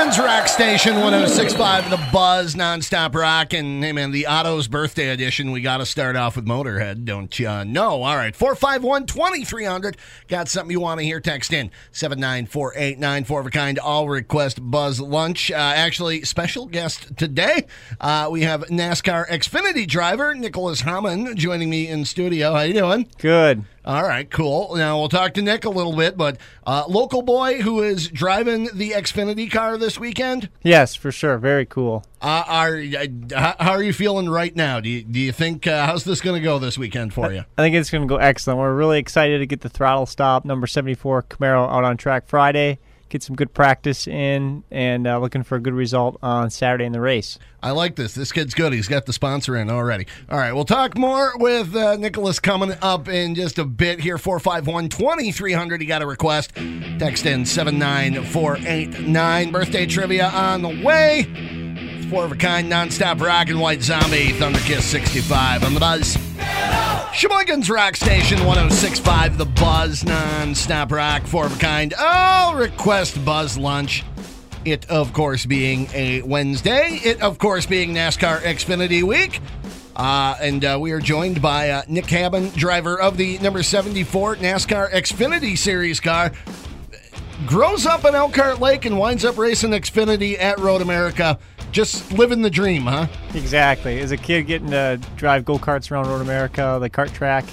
Sheboygan's Rock Station 1065 The Buzz Nonstop Rock. And hey, man, the Otto's birthday edition, we got to start off with Motorhead, don't you know? All right, 451 2300. Got something you want to hear? Text in 79489 for of a kind. All request Buzz Lunch. Uh, actually, special guest today. Uh, we have NASCAR Xfinity driver Nicholas Hammond joining me in studio. How you doing? Good. All right, cool. Now we'll talk to Nick a little bit, but uh, local boy who is driving the Xfinity car this weekend. Yes, for sure. Very cool. Uh, are uh, how are you feeling right now? Do you do you think uh, how's this going to go this weekend for you? I think it's going to go excellent. We're really excited to get the throttle stop number seventy four Camaro out on track Friday. Get some good practice in, and uh, looking for a good result on Saturday in the race. I like this. This kid's good. He's got the sponsor in already. All right, we'll talk more with uh, Nicholas coming up in just a bit here. 451 2300. He got a request. Text in 79489. Birthday trivia on the way. It's four of a kind, nonstop rock and white zombie. Thunderkiss 65 on the buzz. Sheboygan's Rock Station 1065, The Buzz, non-stop rock, four of a kind. I'll request Buzz Lunch. It, of course, being a Wednesday. It, of course, being NASCAR Xfinity Week. Uh, and uh, we are joined by uh, Nick Cabin, driver of the number 74 NASCAR Xfinity Series car. Grows up in Elkhart Lake and winds up racing Xfinity at Road America. Just living the dream, huh? Exactly. As a kid, getting to drive go karts around Road America, the kart track,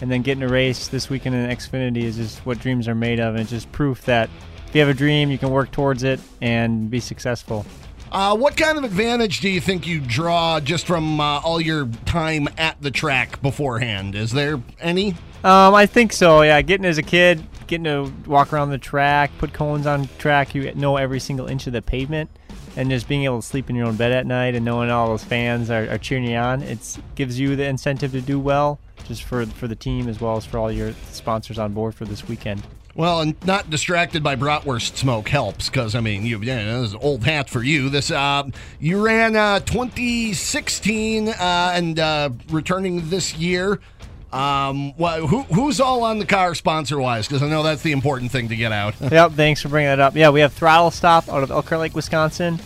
and then getting a race this weekend in Xfinity is just what dreams are made of. And it's just proof that if you have a dream, you can work towards it and be successful. Uh, what kind of advantage do you think you draw just from uh, all your time at the track beforehand? Is there any? Um, I think so. Yeah, getting as a kid, getting to walk around the track, put cones on track, you know every single inch of the pavement, and just being able to sleep in your own bed at night and knowing all those fans are, are cheering you on, it gives you the incentive to do well, just for for the team as well as for all your sponsors on board for this weekend. Well, and not distracted by bratwurst smoke helps because I mean, you, yeah, this is old hat for you. This uh, you ran uh, 2016 uh, and uh, returning this year. Um, well, who, who's all on the car sponsor wise? Because I know that's the important thing to get out. yep, thanks for bringing that up. Yeah, we have Throttle Stop out of Elkhart Lake, Wisconsin.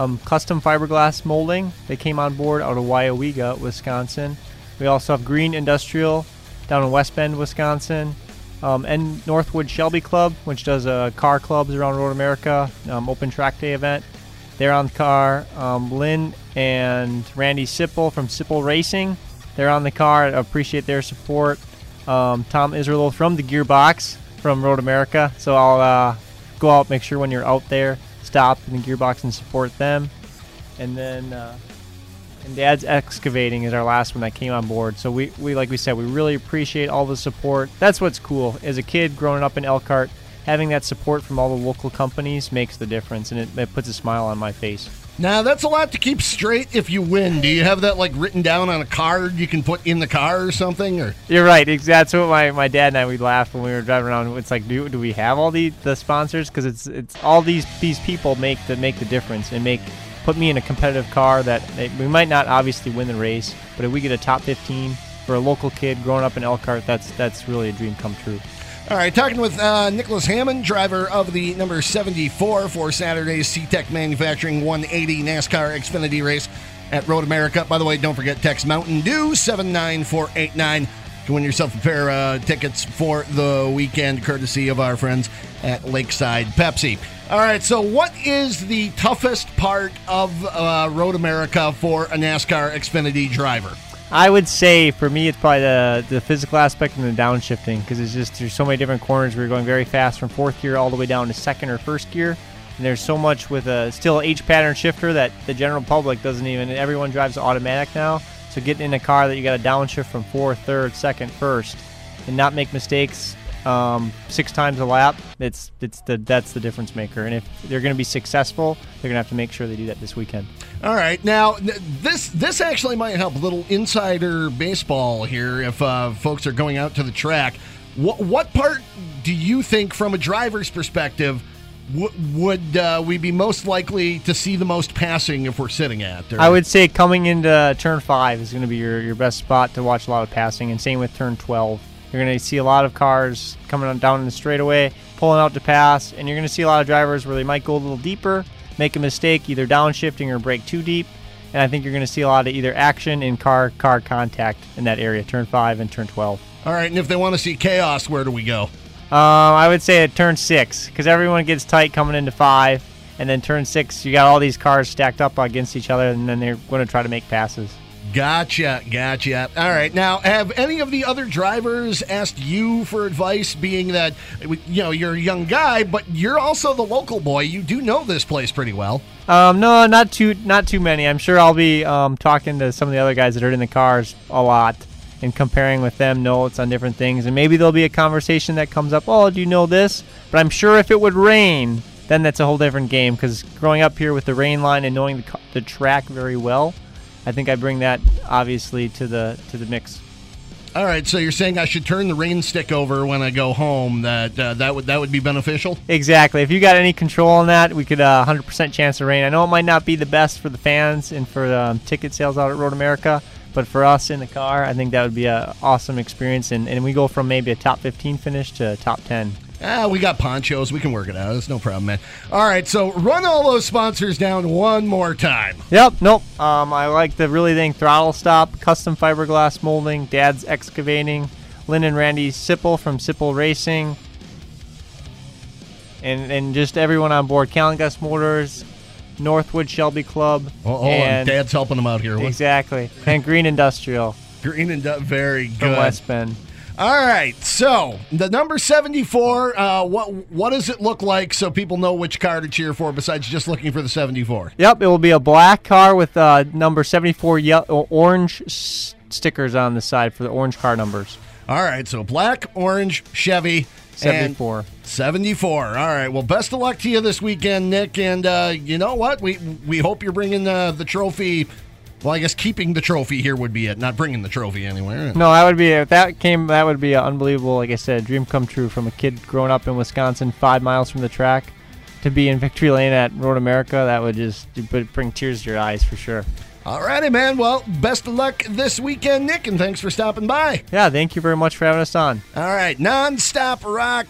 Um, custom fiberglass molding. They came on board out of Weyauwega, Wisconsin. We also have Green Industrial down in West Bend, Wisconsin. Um, and Northwood Shelby Club, which does uh, car clubs around Road America, um, open track day event. They're on the car. Um, Lynn and Randy Sipple from Sipple Racing, they're on the car. I appreciate their support. Um, Tom Israel from the Gearbox from Road America. So I'll uh, go out, make sure when you're out there, stop in the Gearbox and support them. And then. Uh, and Dad's Excavating is our last one that came on board. So we, we like we said, we really appreciate all the support. That's what's cool. As a kid growing up in Elkhart, having that support from all the local companies makes the difference, and it, it puts a smile on my face. Now that's a lot to keep straight if you win. Do you have that like written down on a card you can put in the car or something? Or you're right. That's what my, my dad and I we laughed when we were driving around. It's like, do, do we have all the, the sponsors? Because it's it's all these these people make that make the difference and make put me in a competitive car that we might not obviously win the race, but if we get a top 15 for a local kid growing up in Elkhart, that's that's really a dream come true. All right, talking with uh, Nicholas Hammond, driver of the number 74 for Saturday's CTECH Manufacturing 180 NASCAR Xfinity race at Road America. By the way, don't forget text Mountain Dew 79489 to win yourself a pair of tickets for the weekend, courtesy of our friends at Lakeside Pepsi. All right, so what is the toughest part of uh, Road America for a NASCAR Xfinity driver? I would say for me, it's probably the, the physical aspect and the downshifting because it's just there's so many different corners. We're going very fast from fourth gear all the way down to second or first gear, and there's so much with a still H pattern shifter that the general public doesn't even. Everyone drives automatic now, so getting in a car that you got to downshift from fourth, third, second, first, and not make mistakes um, six times a lap, it's it's the that's the difference maker. And if they're going to be successful, they're going to have to make sure they do that this weekend. All right, now this this actually might help a little insider baseball here if uh, folks are going out to the track. What what part do you think, from a driver's perspective? W- would uh, we be most likely to see the most passing if we're sitting at? Or? I would say coming into turn five is going to be your, your best spot to watch a lot of passing, and same with turn 12. You're going to see a lot of cars coming down in the straightaway, pulling out to pass, and you're going to see a lot of drivers where they might go a little deeper, make a mistake, either downshifting or brake too deep. And I think you're going to see a lot of either action in car car contact in that area, turn five and turn 12. All right, and if they want to see chaos, where do we go? Um, I would say at turn six because everyone gets tight coming into five, and then turn six, you got all these cars stacked up against each other, and then they're going to try to make passes. Gotcha, gotcha. All right, now have any of the other drivers asked you for advice? Being that you know you're a young guy, but you're also the local boy. You do know this place pretty well. Um, no, not too, not too many. I'm sure I'll be um, talking to some of the other guys that are in the cars a lot and comparing with them notes on different things, and maybe there'll be a conversation that comes up. Oh, do you know this? But I'm sure if it would rain, then that's a whole different game. Because growing up here with the rain line and knowing the, the track very well I think I bring that obviously to the to the mix. All right, so you're saying I should turn the rain stick over when I go home. That uh, that would that would be beneficial. Exactly. If you got any control on that, we could uh, 100% chance of rain. I know it might not be the best for the fans and for um, ticket sales out at Road America, but for us in the car, I think that would be an awesome experience. And, and we go from maybe a top 15 finish to top 10. Ah, we got ponchos. We can work it out. It's no problem, man. All right, so run all those sponsors down one more time. Yep, nope. Um, I like the really thing throttle stop, custom fiberglass molding, Dad's excavating, Lynn and Randy Sipple from Sipple Racing, and and just everyone on board. Calengus Motors, Northwood Shelby Club. Oh, oh and Dad's helping them out here. Exactly, and Green Industrial. Green and very good. From West Bend. All right, so the number seventy-four. Uh, what what does it look like so people know which car to cheer for besides just looking for the seventy-four? Yep, it will be a black car with uh, number seventy-four yellow, orange s- stickers on the side for the orange car numbers. All right, so black, orange, Chevy. 74. 74. All right. Well, best of luck to you this weekend, Nick. And uh, you know what? We we hope you're bringing uh, the trophy well, I guess keeping the trophy here would be it, not bringing the trophy anywhere. No, that would be if that came. That would be unbelievable. Like I said, dream come true from a kid growing up in Wisconsin, five miles from the track, to be in victory lane at Road America. That would just bring tears to your eyes for sure. All righty, man. Well, best of luck this weekend, Nick, and thanks for stopping by. Yeah, thank you very much for having us on. All right, non-stop rock